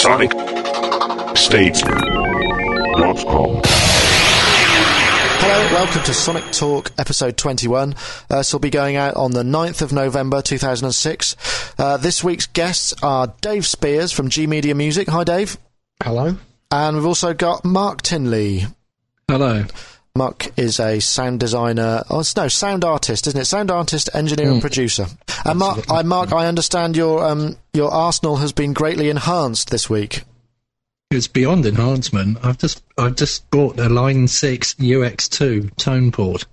Sonic State.com. Hello, welcome to Sonic Talk episode 21. Uh, this will be going out on the 9th of November 2006. Uh, this week's guests are Dave Spears from G Media Music. Hi, Dave. Hello. And we've also got Mark Tinley. Hello. Mark is a sound designer. Oh, it's- no, sound artist, isn't it? Sound artist, engineer, and producer. And Mark, I, Mark, I understand your um, your arsenal has been greatly enhanced this week. It's beyond enhancement. I've just I've just bought a Line Six UX2 tone port,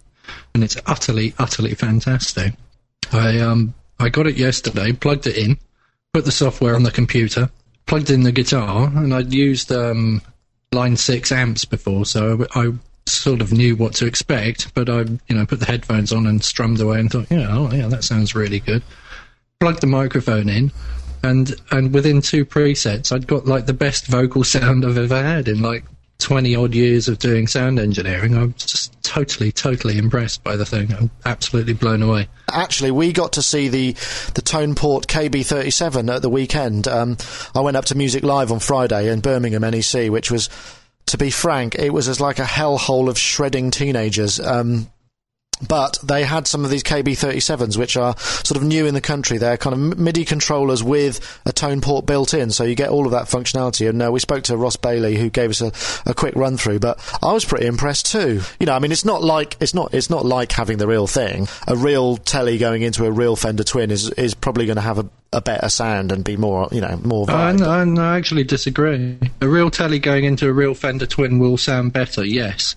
and it's utterly utterly fantastic. I um I got it yesterday, plugged it in, put the software on the computer, plugged in the guitar, and I'd used um Line Six amps before, so I, I sort of knew what to expect. But I you know put the headphones on and strummed away and thought, yeah, oh yeah, that sounds really good. Plugged the microphone in, and and within two presets, I'd got like the best vocal sound I've ever had in like twenty odd years of doing sound engineering. I'm just totally, totally impressed by the thing. I'm absolutely blown away. Actually, we got to see the the Tone Port KB37 at the weekend. Um, I went up to Music Live on Friday in Birmingham, NEC, which was, to be frank, it was as like a hellhole of shredding teenagers. Um, but they had some of these KB37s, which are sort of new in the country. They're kind of MIDI controllers with a tone port built in, so you get all of that functionality. And uh, we spoke to Ross Bailey, who gave us a, a quick run through. But I was pretty impressed too. You know, I mean, it's not like it's not it's not like having the real thing. A real telly going into a real Fender Twin is is probably going to have a, a better sound and be more you know more. I. I, I actually disagree. A real telly going into a real Fender Twin will sound better, yes.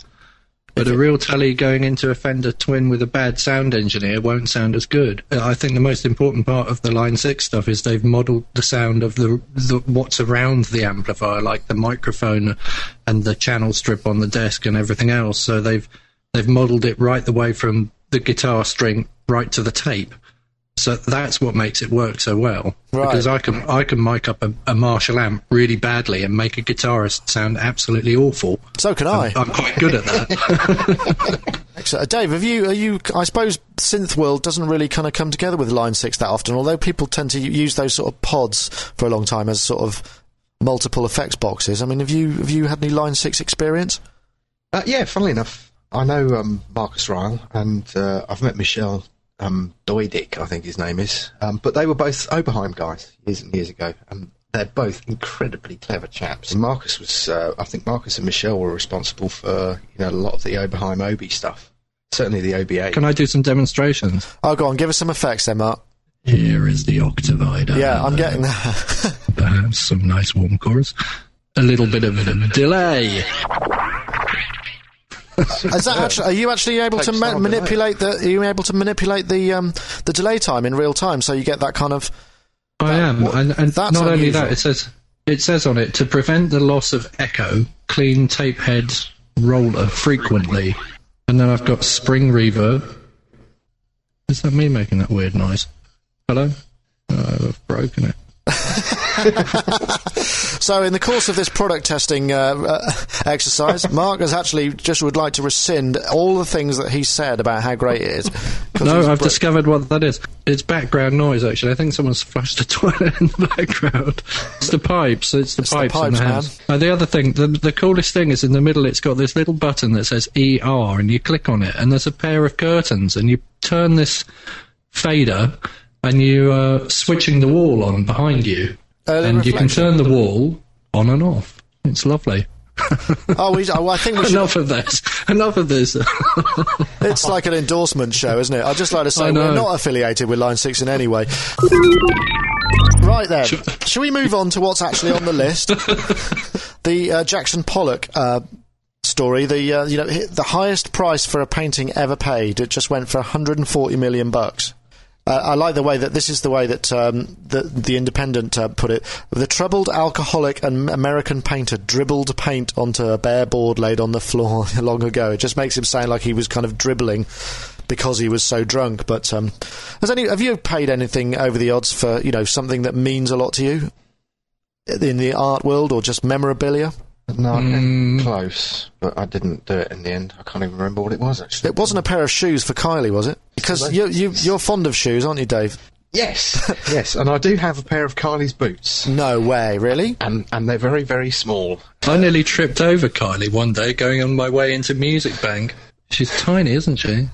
But a real telly going into a Fender Twin with a bad sound engineer won't sound as good. Uh, I think the most important part of the Line 6 stuff is they've modelled the sound of the, the what's around the amplifier, like the microphone and the channel strip on the desk and everything else. So they've they've modelled it right the way from the guitar string right to the tape. So that's what makes it work so well. Right. Because I can I can mic up a, a Marshall amp really badly and make a guitarist sound absolutely awful. so can I. I'm quite good at that. Excellent. Dave, have you, are you, I suppose synth world doesn't really kind of come together with Line 6 that often, although people tend to use those sort of pods for a long time as sort of multiple effects boxes. I mean, have you, have you had any Line 6 experience? Uh, yeah, funnily enough, I know um, Marcus Ryle and uh, I've met Michel um, Doidic, I think his name is. Um, but they were both Oberheim guys years and years ago, and they're both incredibly clever chaps. Marcus was, uh, I think Marcus and Michel were responsible for you know a lot of the Oberheim Obi stuff. Certainly the OB8. Can I do some demonstrations? Oh, go on, give us some effects then, Mark. Here is the Octavider. Yeah, I'm getting that. Perhaps some nice warm chorus. A little bit of a delay. Is that actually, are you actually able to ma- time, doesn't manipulate the, are you able to manipulate the, um, the delay time in real time so you get that kind of, I am, what- and, and that's not only that, it says it says on it to prevent the loss of echo, clean tape head roller frequently, and then I've got spring reverb. Is that me making that weird noise? Hello, oh, I've broken it. So, in the course of this product testing uh, uh, exercise, Mark has actually just would like to rescind all the things that he said about how great it is. No, I've discovered what that is. It's background noise. Actually, I think someone's flushed a toilet in the background. It's the pipes. It's the It's the pipes, in pipes, the man. house. Uh, the other thing, the, the coolest thing is in the middle. It's got this little button that says ER, and you click on it, and there's a pair of curtains, and you turn this fader, and you are switching the wall on behind you, Early and you can turn the wall on and off. It's lovely. Oh, he's, oh, I think we should. Enough of this. Enough of this. It's like an endorsement show, isn't it? I'd just like to say we're not affiliated with Line 6 in any way. Right then, shall we move on to what's actually on the list? the uh, Jackson Pollock uh, story. The uh, you know the highest price for a painting ever paid. It just went for 140 million bucks. Uh, I like the way that this is the way that um, the the Independent uh, put it. The troubled alcoholic and American painter dribbled paint onto a bare board laid on the floor long ago. It just makes him sound like he was kind of dribbling because he was so drunk. But um, has any have you paid anything over the odds for you know something that means a lot to you in the art world or just memorabilia? No, Mm. close, but I didn't do it in the end. I can't even remember what it was actually. It wasn't a pair of shoes for Kylie, was it? Because you, you, you're fond of shoes, aren't you, Dave? Yes, yes, and I do have a pair of Kylie's boots, No way, really? and and they're very very small. I nearly tripped over Kylie one day going on my way into Music Bank. She's tiny, isn't she?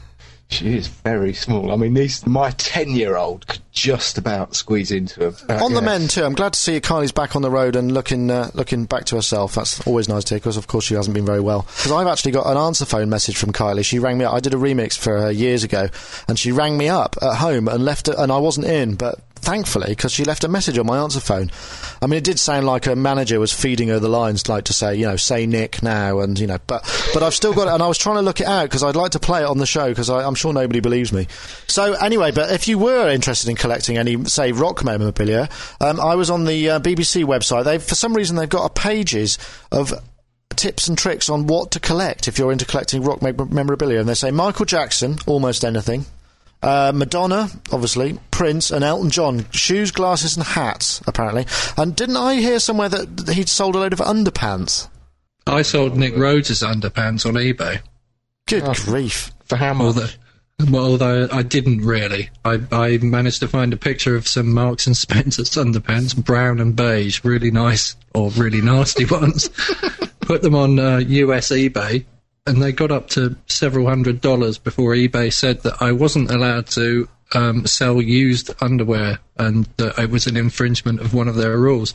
She is very small. I mean, these my ten year old could just about squeeze into. Uh, On the men too. I'm glad to see Kylie's back on the road and looking uh, looking back to herself. That's always nice to hear because, of course, she hasn't been very well. Because I've actually got an answer phone message from Kylie. She rang me up. I did a remix for her years ago, and she rang me up at home and left it. And I wasn't in, but thankfully, because she left a message on my answer phone. I mean, it did sound like her manager was feeding her the lines, like to say, you know, say Nick now, and you know, but but I've still got it, and I was trying to look it out because I'd like to play it on the show because I'm sure nobody believes me. So anyway, but if you were interested in collecting any, say, rock memorabilia, um, I was on the uh, BBC website. They, for some reason, they've got a pages of tips and tricks on what to collect if you're into collecting rock memorabilia, and they say Michael Jackson, almost anything. Uh, Madonna, obviously, Prince, and Elton John. Shoes, glasses, and hats, apparently. And didn't I hear somewhere that he'd sold a load of underpants? I sold Nick Rhodes' underpants on eBay. Good grief. For how much? Although, well, although I didn't really. I, I managed to find a picture of some Marks and Spencer's underpants, brown and beige, really nice or really nasty ones. Put them on uh, US eBay, and they got up to several hundred dollars before eBay said that I wasn't allowed to um, sell used underwear, and that it was an infringement of one of their rules.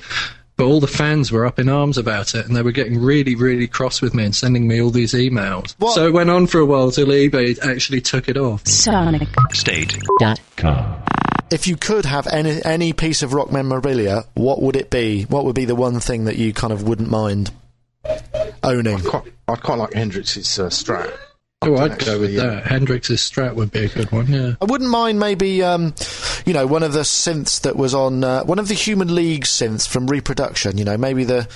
But all the fans were up in arms about it, and they were getting really, really cross with me and sending me all these emails. What? So it went on for a while till eBay actually took it off. Sonic State. dot Com. If you could have any any piece of rock memorabilia, what would it be? What would be the one thing that you kind of wouldn't mind owning? Quite, I'd quite like Hendrix's uh, Strat. Oh, I'd I'd go with actually, uh, that. Hendrix's Strat would be a good one, yeah. I wouldn't mind maybe, um, you know, one of the synths that was on uh, one of the Human League synths from Reproduction. You know, maybe the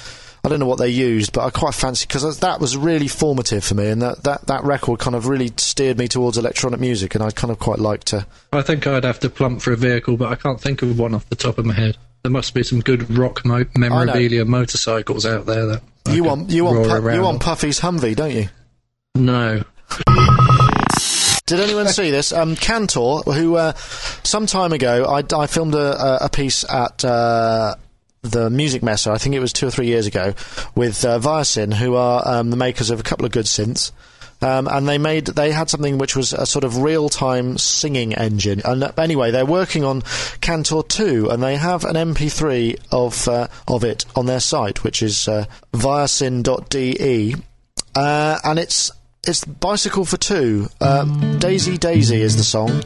I don't know what they used, but I quite fancy because that was really formative for me, and that, that, that record kind of really steered me towards electronic music, and I kind of quite like to. I think I'd have to plump for a vehicle, but I can't think of one off the top of my head. There must be some good rock mo- memorabilia motorcycles out there that I You could want you want Pu- you want Puffy's Humvee, don't you? No, Did anyone see this? Um, Kantor, who uh, some time ago I, I filmed a, a, a piece at uh, the Musikmesse. I think it was two or three years ago with uh, VirSyn, who are um, the makers of a couple of good synths. Um, and they made they had something which was a sort of real time singing engine. And uh, anyway, they're working on Kantor two, and they have an MP3 of uh, of it on their site, which is uh, virsyn.de, uh, and it's it's bicycle for two. Um, Daisy Daisy is the song.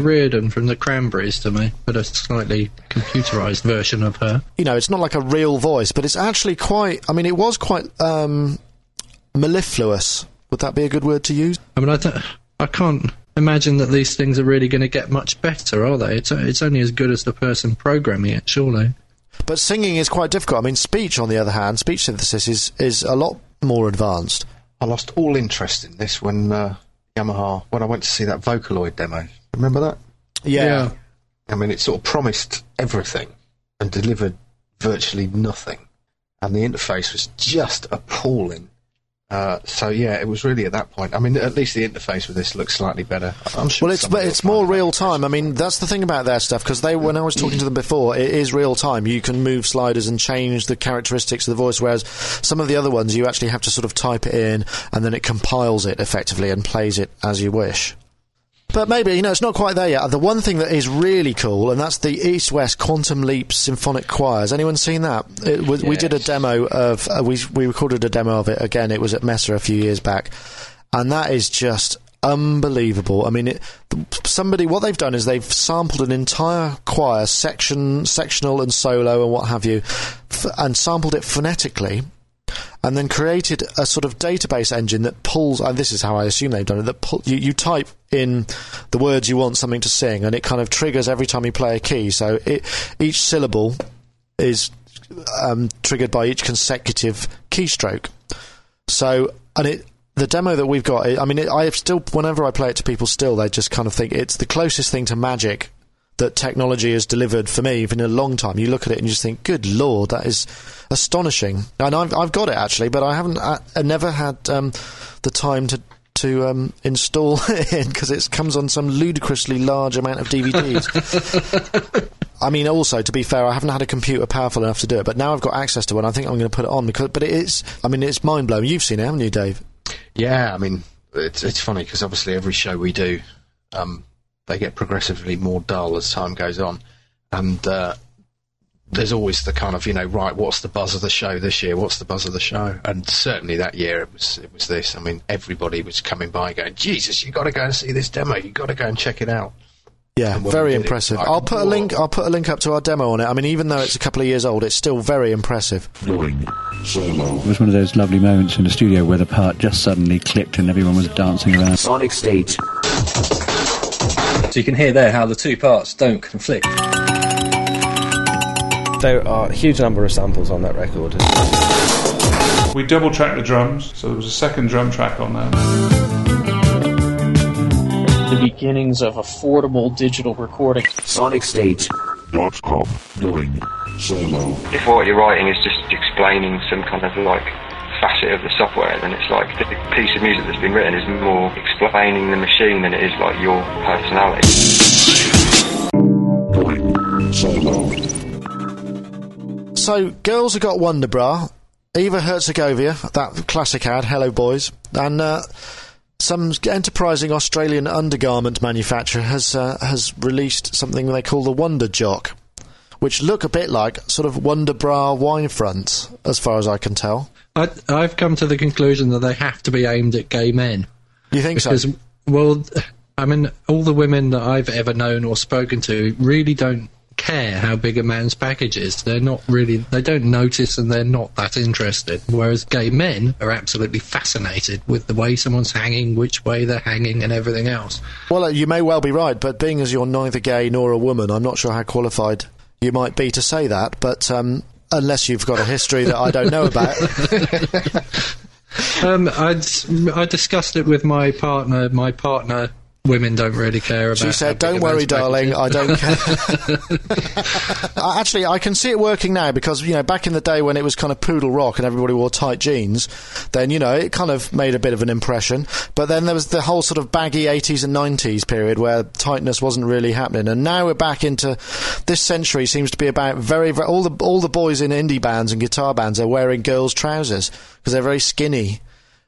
Dolores O'Riordan from the Cranberries to me, but a slightly computerized version of her. You know, it's not like a real voice, but it's actually quite. I mean, it was quite um, mellifluous. Would that be a good word to use? I mean, I, don't, I can't imagine that these things are really going to get much better, are they? It's it's only as good as the person programming it, surely. But singing is quite difficult. I mean, speech, on the other hand, speech synthesis is is a lot more advanced. I lost all interest in this when uh, Yamaha when I went to see that Vocaloid demo. Remember that? Yeah. I mean, it sort of promised everything and delivered virtually nothing, and the interface was just appalling. Uh, so yeah, it was really at that point. I mean, at least the interface with this looks slightly better. I'm sure. Well, it's but it's more real time. I mean, that's the thing about their stuff because they, when I was talking to them before, it is real time. You can move sliders and change the characteristics of the voice, whereas some of the other ones you actually have to sort of type it in and then it compiles it effectively and plays it as you wish. But maybe you know it's not quite there yet. The one thing that is really cool, and that's the East West Quantum Leap Symphonic Choir. Has anyone seen that? It was, We did a demo of uh, we we recorded a demo of it again. It was at Messe a few years back, and that is just unbelievable. I mean, it, somebody what they've done is they've sampled an entire choir section, sectional and solo and what have you, f- and sampled it phonetically. And then created a sort of database engine that pulls. And this is how I assume they've done it. That pull, you, you type in the words you want something to sing, and it kind of triggers every time you play a key. So it, each syllable is um, triggered by each consecutive keystroke. So, and it the demo that we've got, I mean, it, I still whenever I play it to people, still they just kind of think it's the closest thing to magic that technology has delivered for me even in a long time. You look at it and you just think, "Good lord, that is astonishing." And I've I've got it actually, but I haven't. I, I never had um, the time to. To um, install it because it comes on some ludicrously large amount of DVDs. I mean, also to be fair, I haven't had a computer powerful enough to do it, but now I've got access to one. I think I'm going to put it on because, but it is. I mean, it's mind blowing. You've seen it, haven't you, Dave? Yeah, I mean, it's it's funny because obviously every show we do, um, they get progressively more dull as time goes on, and uh, there's always the kind of you know right, what's the buzz of the show this year? What's the buzz of the show? And certainly that year it was it was this. I mean, everybody was coming by going, Jesus, you got to go and see this demo. You got to go and check it out. Yeah, very we did it, impressive. like, I'll put a link. I'll put a link up to our demo on it. I mean, even though it's a couple of years old, it's still very impressive. It was one of those lovely moments in the studio where the part just suddenly clicked and everyone was dancing around. Sonic State. So you can hear there how the two parts don't conflict. There are a huge number of samples on that record. We double tracked the drums, so there was a second drum track on there. the beginnings of affordable digital recording. Sonic State. Dot com. Going solo. if what you're writing is just explaining some kind of like facet of the software, then it's like the piece of music that's been written is more explaining the machine than it is like your personality. So, girls have got Wonder Bra, Eva Herzigova, that classic ad, Hello Boys, and uh, some enterprising Australian undergarment manufacturer has uh, has released something they call the Wonder Jock, which look a bit like sort of Wonder Bra wine fronts, as far as I can tell. I, I've come to the conclusion that they have to be aimed at gay men. You think so? Well, I mean, all the women that I've ever known or spoken to really don't care how big a man's package is. They're not really, they don't notice and they're not that interested. Whereas gay men are absolutely fascinated with the way someone's hanging, which way they're hanging, and everything else. Well, you may well be right, but being as you're neither gay nor a woman, I'm not sure how qualified you might be to say that. But um, unless you've got a history that I don't know about, Um, I'd, I discussed it with my partner. My partner, women don't really care about. she said, "Don't worry, darling. I don't care." Actually, I can see it working now because you know back in the day when it was kind of poodle rock and everybody wore tight jeans, then you know it kind of made a bit of an impression. But then there was the whole sort of baggy 80s and 90s period where tightness wasn't really happening, and now we're back into this century seems to be about very, very all the all the boys in indie bands and guitar bands are wearing girls' trousers because they're very skinny,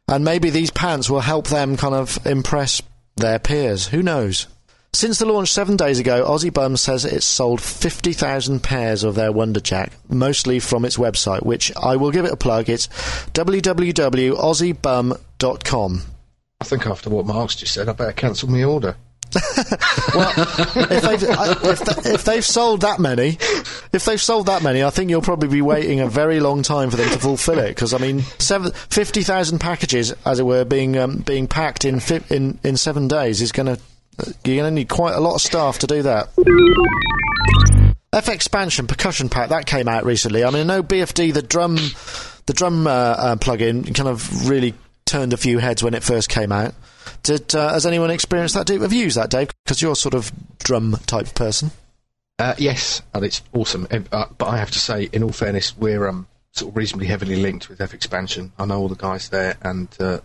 and maybe these pants will help them kind of impress their peers. Who knows? Since the launch seven days ago, Aussie Bum says it's sold 50,000 pairs of their Wonderjock, mostly from its website, which I will give it a plug. It's www.aussiebum.com. I think after what Mark's just said, I better cancel my order. if, they've, if, th- if they've sold that many, if they've sold that many, I think you'll probably be waiting a very long time for them to fulfil it. Because I mean, seven, 50,000 packages, as it were, being um, being packed in fi- in in seven days is going to you're going to need quite a lot of staff to do that. FXpansion percussion pack that came out recently. I mean, know BFD the drum the drum uh, uh, plugin kind of really turned a few heads when it first came out. Did uh, has anyone experienced that? Have you used that, Dave? Because you're sort of drum type person. Uh, yes, and it's awesome. Uh, but I have to say, in all fairness, we're um, sort of reasonably heavily linked with FXpansion. I know all the guys there, and uh,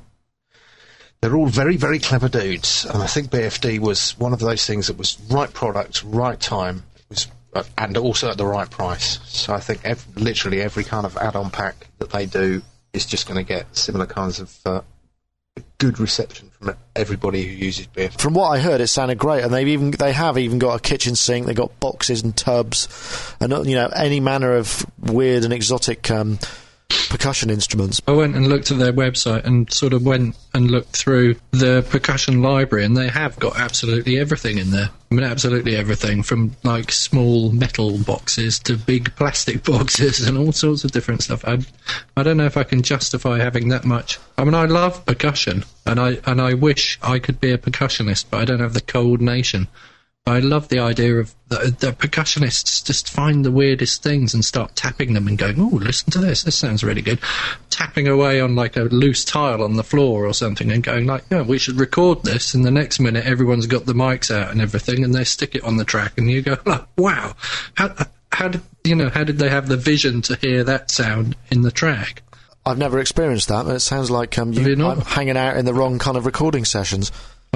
they're all very, very clever dudes. And I think BFD was one of those things that was right product, right time, was, uh, and also at the right price. So I think ev- literally every kind of add-on pack that they do is just going to get similar kinds of uh, good reception from everybody who uses beer. From what I heard, it sounded great, and they've even they have even got a kitchen sink. They've got boxes and tubs, and uh, you know any manner of weird and exotic um, percussion instruments. I went and looked at their website and sort of went and looked through the percussion library, and they have got absolutely everything in there. I mean, absolutely everything from like small metal boxes to big plastic boxes and all sorts of different stuff. I, I don't know if I can justify having that much. I mean, I love percussion, and I and I wish I could be a percussionist, but I don't have the coordination. I love the idea of the, the percussionists just find the weirdest things and start tapping them and going, "Oh, listen to this. This sounds really good." Tapping away on like a loose tile on the floor or something and going like, "Yeah, we should record this." And the next minute, everyone's got the mics out and everything, and they stick it on the track, and you go, like, "Wow, how how did you know? How did they have the vision to hear that sound in the track?" I've never experienced that, but it sounds like um, you, you not? I'm hanging out in the wrong kind of recording sessions.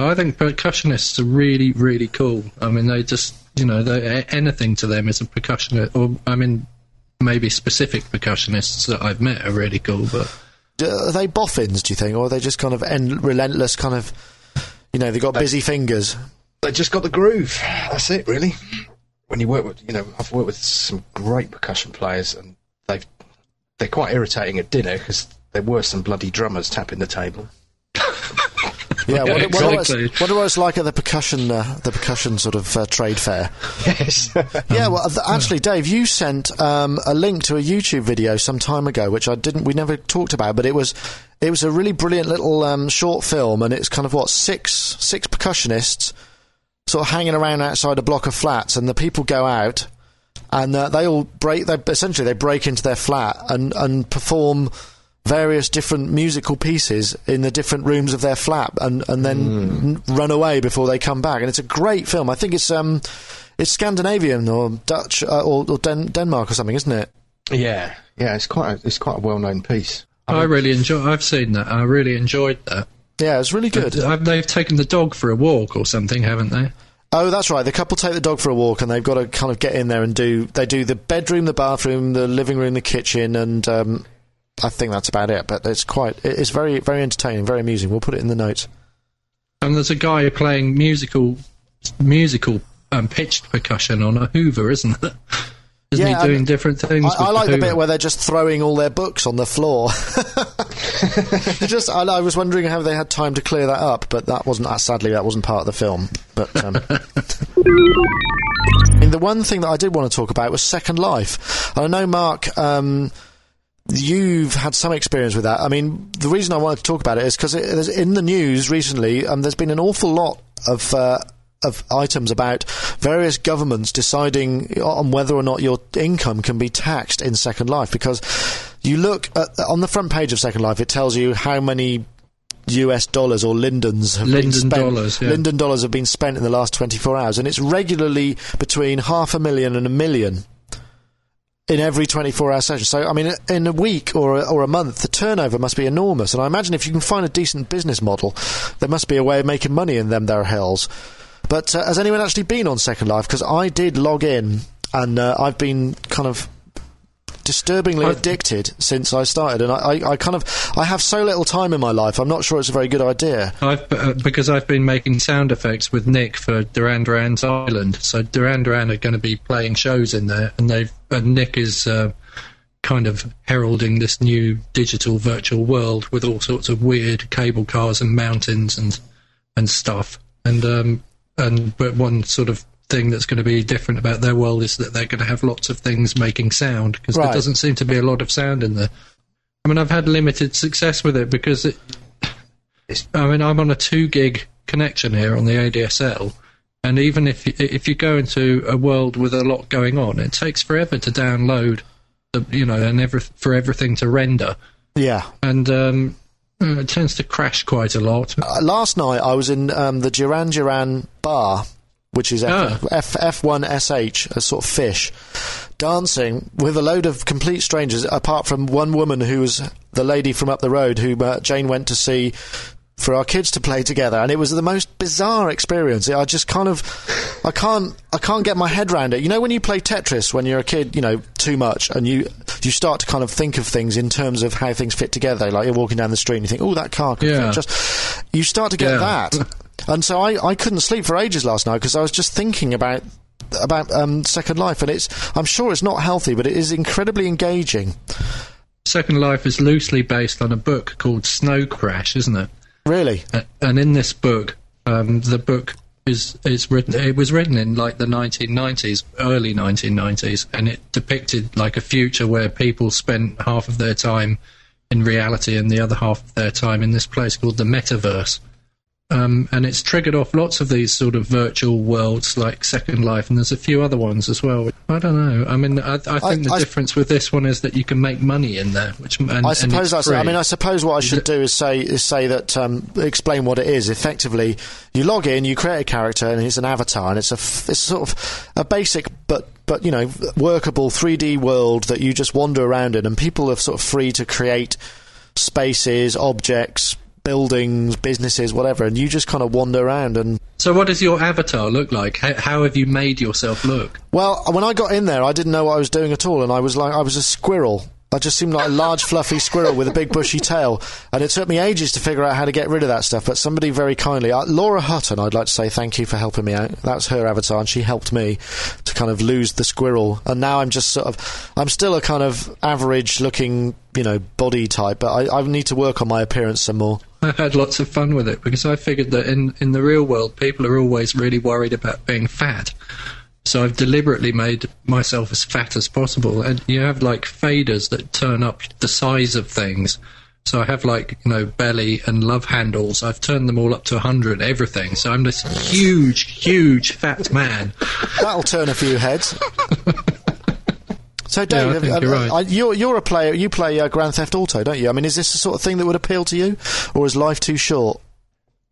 I think percussionists are really, really cool. I mean, they just, you know, they, anything to them is a percussionist. Or, I mean, maybe specific percussionists that I've met are really cool, but. Are they boffins, do you think? Or are they just kind of end, relentless, kind of, you know, they've got busy fingers? They just got the groove. That's it, really. When you work with, you know, I've worked with some great percussion players, and they've they're quite irritating at dinner because they're worse than bloody drummers tapping the table. Yeah, what, what, what, exactly. what it was like at the percussion, uh, the percussion sort of uh, trade fair. Yes. Yeah, well, th- actually, Dave, you sent um, a link to a YouTube video some time ago, which I didn't, we never talked about, but it was, it was a really brilliant little um, short film, and it's kind of what six six percussionists sort of hanging around outside a block of flats, and the people go out, and uh, they all break. They essentially they break into their flat and and perform various different musical pieces in the different rooms of their flat and, and then n- run away before they come back. And it's a great film. I think it's um, it's Scandinavian or Dutch uh, or, or Den- Denmark or something, isn't it? yeah, yeah. It's quite a, it's quite a well known piece. I really enjoy. I've seen that. I really enjoyed that. Yeah, it's really good. Uh, They've taken the dog for a walk or something, haven't they? Oh, that's right. The couple take the dog for a walk, and they've got to kind of get in there and do. They do the bedroom, the bathroom, the living room, the kitchen, and um, I think that's about it. But it's quite. It's very, very entertaining, very amusing. We'll put it in the notes. And there's a guy playing musical, musical um, pitched percussion on a Hoover, isn't there? Isn't Yeah, he doing and different things? I, I like the Hoover? bit where they're just throwing all their books on the floor. just, I, I was wondering how they had time to clear that up, but that wasn't. Uh, sadly, that wasn't part of the film. But um, the one thing that I did want to talk about was Second Life. I know, Mark. Um, You've had some experience with that. I mean, the reason I wanted to talk about it is because in the news recently, um, there's been an awful lot of uh, of items about various governments deciding on whether or not your income can be taxed in Second Life. Because you look at, on the front page of Second Life, it tells you how many US dollars or lindens have been Linden spent. dollars, yeah. Linden dollars have been spent in the last 24 hours, and it's regularly between half a million and a million in every 24 hour session. So, I mean, in a week or a, or a month, the turnover must be enormous. And I imagine if you can find a decent business model, there must be a way of making money in them there hills. But uh, has anyone actually been on Second Life? Because I did log in, and uh, I've been kind of disturbingly addicted since I started. And I, I, I kind of I have so little time in my life. I'm not sure it's a very good idea. I've uh, because I've been making sound effects with Nick for Duran Duran's Island. So Duran Duran are going to be playing shows in there, and they've and Nick is uh, kind of heralding this new digital virtual world with all sorts of weird cable cars and mountains and and stuff. And um and but one sort of thing that's going to be different about their world is that they're going to have lots of things making sound because Right. there doesn't seem to be a lot of sound in there. I mean, I've had limited success with it because it, I mean, I'm on a two gig connection here on the ADSL, and even if if you go into a world with a lot going on, it takes forever to download, the, you know, and every, for everything to render, Yeah. and um, uh, it tends to crash quite a lot. Uh, last night I was in um, the Duran Duran bar, which is Ah. F, F F1SH, a sort of fish, dancing with a load of complete strangers, apart from one woman who was the lady from up the road who uh, Jane went to see for our kids to play together, and it was the most bizarre experience. I just kind of, I can't, I can't get my head around it. You know, when you play Tetris when you're a kid, you know, too much, and you you start to kind of think of things in terms of how things fit together. Like you're walking down the street and you think, oh, that car could Yeah. fit just. You start to get Yeah. that, and so I, I couldn't sleep for ages last night because I was just thinking about about um, Second Life, and it's I'm sure it's not healthy, but it is incredibly engaging. Second Life is loosely based on a book called Snow Crash, isn't it? Really? And in this book, um, the book is is written. It was written in like the 1990s, early 1990s, and it depicted like a future where people spent half of their time in reality and the other half of their time in this place called the metaverse. Um, and it's triggered off lots of these sort of virtual worlds like Second Life, and there's a few other ones as well. I don't know. I mean, I, I think I- the I- difference with this one is that you can make money in there, which and, I suppose that's. I mean, I suppose what I should do is say is say that um, explain what it is. Effectively, you log in, you create a character, and it's an avatar, and it's a it's sort of a basic but but you know workable 3D world that you just wander around in, and people are sort of free to create spaces, objects, buildings, businesses, whatever, and you just kind of wander around and So, what does your avatar look like? How, how have you made yourself look? Well, when I got in there, I didn't know what I was doing at all, and I was like, I was a squirrel. I just seemed like a large, fluffy squirrel with a big, bushy tail, and it took me ages to figure out how to get rid of that stuff. But somebody very kindly, uh, Laura Hutton, I'd like to say thank you for helping me out. That's her avatar, and she helped me to kind of lose the squirrel. And now I'm just sort of, I'm still a kind of average-looking, you know, body type, but I, I need to work on my appearance some more. I had lots of fun with it because I figured that in, in the real world, people are always really worried about being fat. So I've deliberately made myself as fat as possible. And you have like faders that turn up the size of things. So I have like, you know, belly and love handles. I've turned them all up to 100, everything. So I'm this huge, huge fat man. That'll turn a few heads. So, Yeah, Dave, I think have- you're right. uh, you're, you're a player. You play uh, Grand Theft Auto, don't you? I mean, is this the sort of thing that would appeal to you, or is life too short?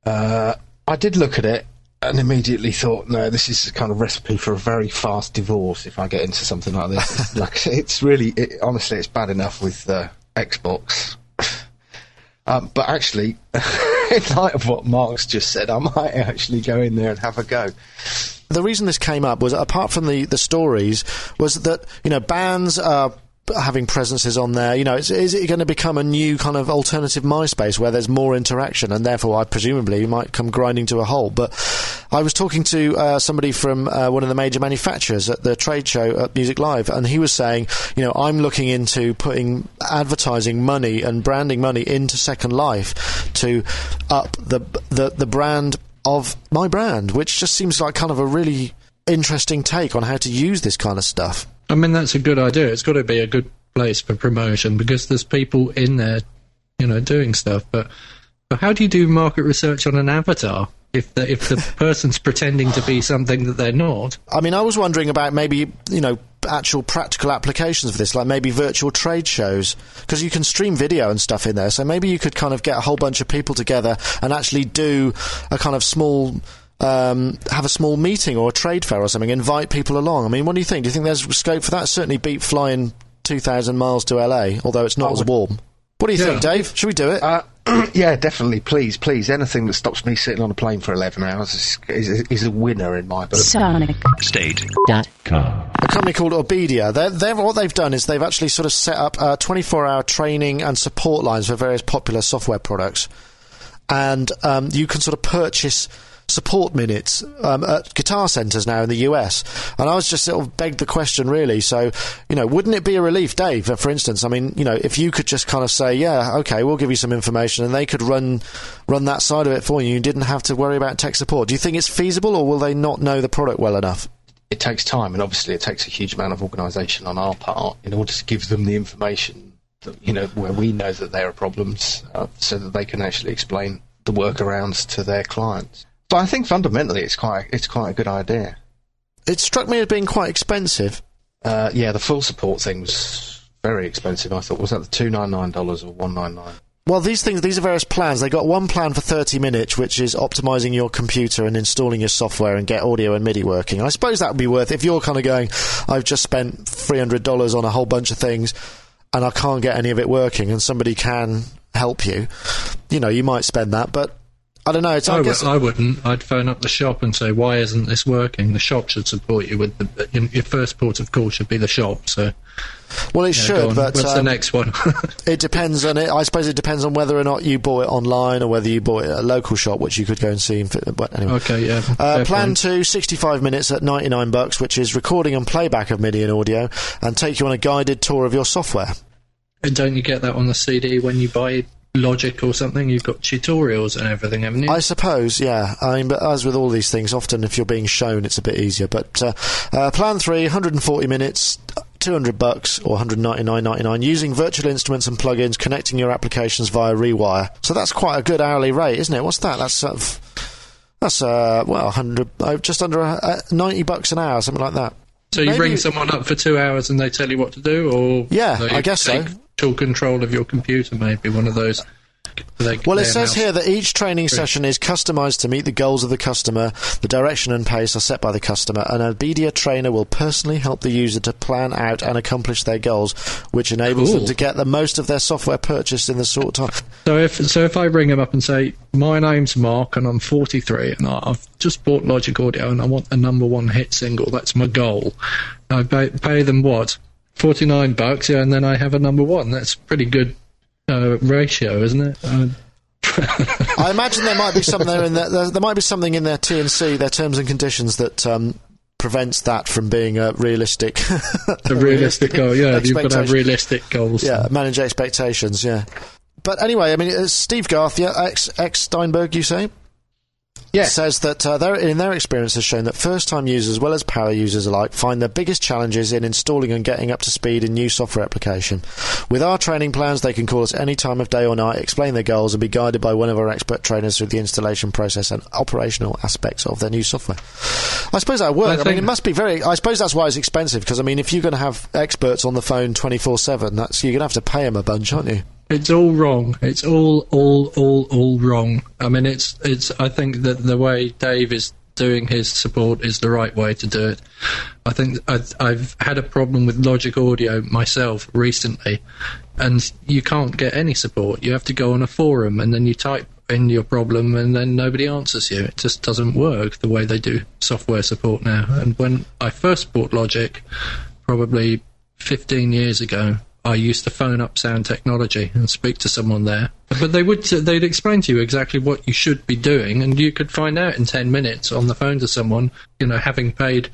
Uh, I did look at it and immediately thought, no, this is a kind of recipe for a very fast divorce if I get into something like this. like, it's really, it, honestly, it's bad enough with uh, Xbox. um, but actually, in light of what Mark's just said, I might actually go in there and have a go. The reason this came up was, apart from the, the stories, was that you know bands are having presences on there. You know, is, is it going to become a new kind of alternative MySpace where there's more interaction, and therefore, I presumably, might come grinding to a halt. But I was talking to uh, somebody from uh, one of the major manufacturers at the trade show at Music Live, and he was saying, you know, I'm looking into putting advertising money and branding money into Second Life to up the the the brand of my brand, which just seems like kind of a really interesting take on how to use this kind of stuff. I mean, that's a good idea. It's got to be a good place for promotion because there's people in there, you know, doing stuff. But, but how do you do market research on an avatar if the if the person's pretending to be something that they're not? I mean, I was wondering about maybe, you know, actual practical applications of this, like maybe virtual trade shows, because you can stream video and stuff in there. So maybe you could kind of get a whole bunch of people together and actually do a kind of small. Um, have a small meeting or a trade fair or something, invite people along. I mean, what do you think? Do you think there's scope for that? Certainly beat flying 2,000 miles to LA, although it's not as warm. What do you think, Dave? Should we do it? Uh, yeah, definitely. Please, please. Anything that stops me sitting on a plane for 11 hours is, is, is a winner in my book. Sonic. State. Dot. com. a company called Obedia. They're, they're, what they've done is they've actually sort of set up uh, 24-hour training and support lines for various popular software products, and um, you can sort of purchase support minutes um, at guitar centres now in the US. And I was just sort of begged the question, really. So, you know, wouldn't it be a relief, Dave? For instance, I mean, you know, if you could just kind of say, yeah, okay, we'll give you some information, and they could run run that side of it for you. You didn't have to worry about tech support. Do you think it's feasible, or will they not know the product well enough? it takes time, and obviously it takes a huge amount of organisation on our part in order to give them the information you know where we know that there are problems, uh, so that they can actually explain the workarounds to their clients. But I think fundamentally it's quite it's quite a good idea. It struck me as being quite expensive. Uh, yeah, the full support thing was very expensive. I thought was that the two nine nine dollars or one nine nine. Well, these things, these are various plans. They got one plan for 30 minutes, which is optimizing your computer and installing your software and get audio and MIDI working. I suppose that would be worth if you're kind of going, I've just spent $300 on a whole bunch of things and I can't get any of it working and somebody can help you. You know, you might spend that, but I don't know. It's, I, I, guess, I wouldn't. I'd phone up the shop and say, "Why isn't this working?" The shop should support you with the. Your first port of call should be the shop. So, well, it yeah, should, but what's the um, next one? it depends on it. I suppose it depends on whether or not you bought it online or whether you bought it at a local shop, which you could go and see. And fit, but anyway. okay, yeah. Uh, plan point. two, 65 minutes at 99 bucks, which is recording and playback of MIDI and audio, and take you on a guided tour of your software. And don't you get that on the CD when you buy Logic or something? You've got tutorials and everything, haven't you? I suppose, yeah. I mean, but as with all these things, often if you're being shown, it's a bit easier. But uh, uh, plan three, 140 minutes. 200 bucks or 199.99 using virtual instruments and plugins connecting your applications via rewire so that's quite a good hourly rate isn't it what's that that's sort of that's uh well 100 uh, just under uh, 90 bucks an hour something like that so you maybe- ring someone up for two hours and they tell you what to do, or Yeah, I guess so. take control of your computer, maybe one of those. They, Well, it says here that each training session is customized to meet the goals of the customer. The direction and pace are set by the customer. An Obedia trainer will personally help the user to plan out and accomplish their goals, which enables them to get the most of their software purchased in the short time. So if so, if I ring them up and say, "My name's Mark and I'm 43 and I've just bought Logic Audio and I want a number one hit single. That's my goal." I pay, pay them what 49 bucks, yeah, and then I have a number one. That's pretty good uh, ratio, isn't it? Uh, I imagine there might be something there in there, there, there might be something in their T and C, their terms and conditions that. Um, Prevents that from being a realistic, a realistic goal, yeah. You've got to have realistic goals. Yeah, manage expectations. Yeah, but anyway, I mean, uh, Steve Garth, yeah, ex ex Steinberg, you say? Yeah. Says that uh, their, in their experience has shown that first-time users, as well as power users alike, find their biggest challenges in installing and getting up to speed in new software application. With our training plans, they can call us any time of day or night, explain their goals, and be guided by one of our expert trainers through the installation process and operational aspects of their new software. I suppose that works. I I, mean, it must be very. I suppose that's why it's expensive because I mean, if you're going to have experts on the phone twenty four seven, that's you're going to have to pay them a bunch, aren't you? It's all wrong. It's all, all, all, all wrong. I mean, it's, it's. I think that the way Dave is doing his support is the right way to do it. I think I've, I've had a problem with Logic Audio myself recently, and you can't get any support. You have to go on a forum and then you type in your problem, and then nobody answers you. It just doesn't work the way they do software support now. And when I first bought Logic, probably 15 years ago, I used to phone up Sound Technology and speak to someone there. But they would they'd explain to you exactly what you should be doing, and you could find out in 10 minutes on the phone to someone. You know, having paid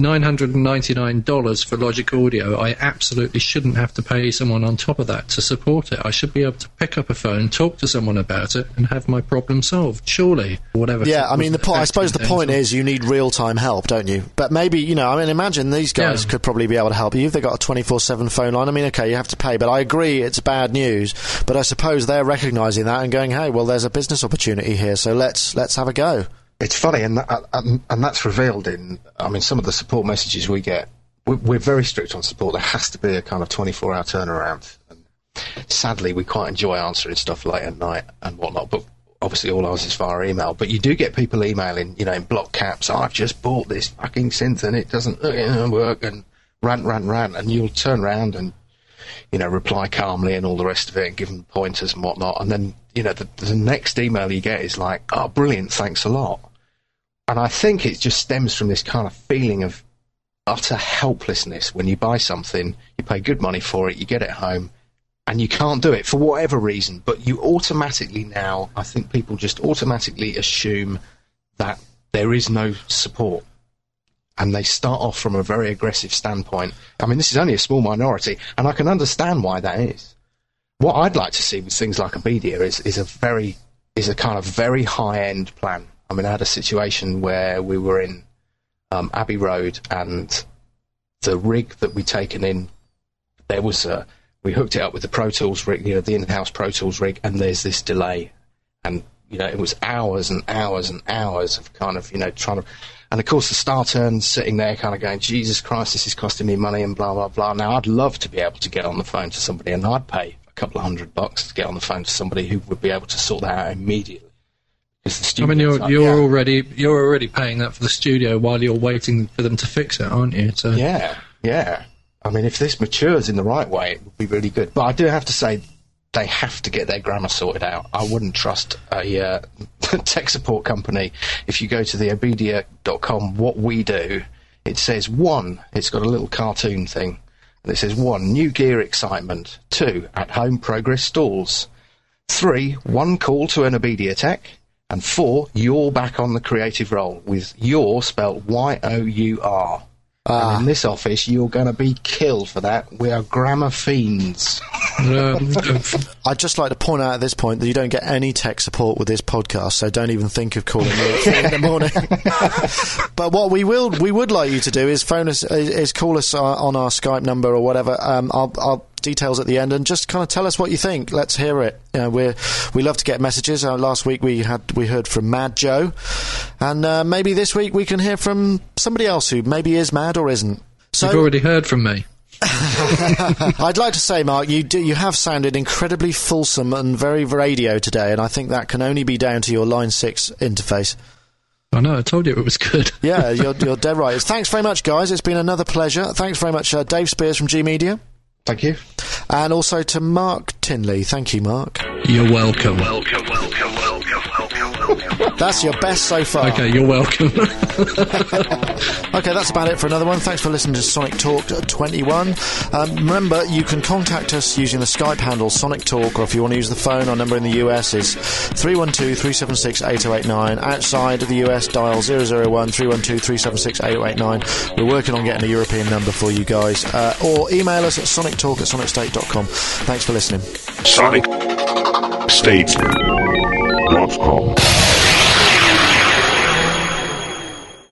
$999 for Logic Audio, I absolutely shouldn't have to pay someone on top of that to support it. I should be able to pick up a phone, talk to someone about it, and have my problem solved. Surely, whatever. Yeah, I mean, the po- I suppose the point is you need real time help, don't you? But maybe you know, I mean, imagine these guys Yeah. could probably be able to help you if they got a twenty four seven phone line. I mean, okay, you have to pay, but I agree it's bad news. But I suppose they're recognising that and going, hey, well, there's a business opportunity here, so let's let's have a go. It's funny, and, that, and and that's revealed in. I mean, some of the support messages we get. We're, very strict on support. There has to be a kind of 24-hour turnaround. And sadly, we quite enjoy answering stuff late at night and whatnot. But obviously, all ours is via email. But you do get people emailing, you know, in block caps. I've just bought this fucking synth and it doesn't uh, work, and rant, rant, rant. And you'll turn around and you know, reply calmly and all the rest of it, and give them pointers and whatnot. And then, you know, the, the next email you get is like, oh, brilliant, thanks a lot. And I think it just stems from this kind of feeling of utter helplessness when you buy something, you pay good money for it, you get it home, and you can't do it for whatever reason. But you automatically now, I think people just automatically assume that there is no support and they start off from a very aggressive standpoint. I mean, this is only a small minority, and I can understand why that is. What I'd like to see with things like Obedia is, is a very is a kind of very high end plan. I mean, I had a situation where we were in um, Abbey Road, and the rig that we'd taken in, there was a we hooked it up with the Pro Tools rig, you know, the in-house Pro Tools rig, and there's this delay, and you know, it was hours and hours and hours of kind of you know trying to and of course, the star turns sitting there, kind of going, "Jesus Christ, this is costing me money," and blah blah blah. Now, I'd love to be able to get on the phone to somebody, and I'd pay a couple of hundred bucks to get on the phone to somebody who would be able to sort that out immediately. Because the I mean, you're like, you're yeah. already you're already paying that for the studio while you're waiting for them to fix it, aren't you? So Yeah, yeah. I mean, if this matures in the right way, it would be really good. But I do have to say, they have to get their grammar sorted out. I wouldn't trust a uh, tech support company. If you go to the obedia.com, what we do, it says one, it's got a little cartoon thing. And it says one, new gear excitement. Two, at home progress stalls. Three, one call to an Obedia tech. And four, you're back on the creative role with your spelled Y O U R. And in this office, you're going to be killed for that. We are grammar fiends. I'd just like to point out at this point that you don't get any tech support with this podcast, so don't even think of calling me at three in the morning. but what we will, we would like you to do is phone us, is, is call us uh, on our Skype number or whatever. Um, I'll, I'll details at the end and just kind of tell us what you think. Let's hear it. You know, we're we love to get messages. Uh, last week we had we heard from Mad Joe, and uh, maybe this week we can hear from somebody else who maybe is mad or isn't. So You've already heard from me. I'd like to say, Mark, you do, you have sounded incredibly fulsome and very radio today, and I think that can only be down to your Line Six interface. I know. I told you it was good. Yeah, you're, you're dead right. Thanks very much, guys. It's been another pleasure. Thanks very much, uh, Dave Spears from G Media. Thank you. And also to Mark Tinley. Thank you, Mark. You're welcome. Welcome, welcome, welcome, welcome, welcome. That's your best so far. Okay, you're welcome. Okay, that's about it for another one. Thanks for listening to Sonic Talk 21. Um, remember, you can contact us using the Skype handle Sonic Talk, or if you want to use the phone, our number in the US is 312 376 8089. Outside of the US, dial 001 312 376 8089. We're working on getting a European number for you guys. Uh, or email us at sonictalk at sonicstate.com. Thanks for listening. Sonic State.com.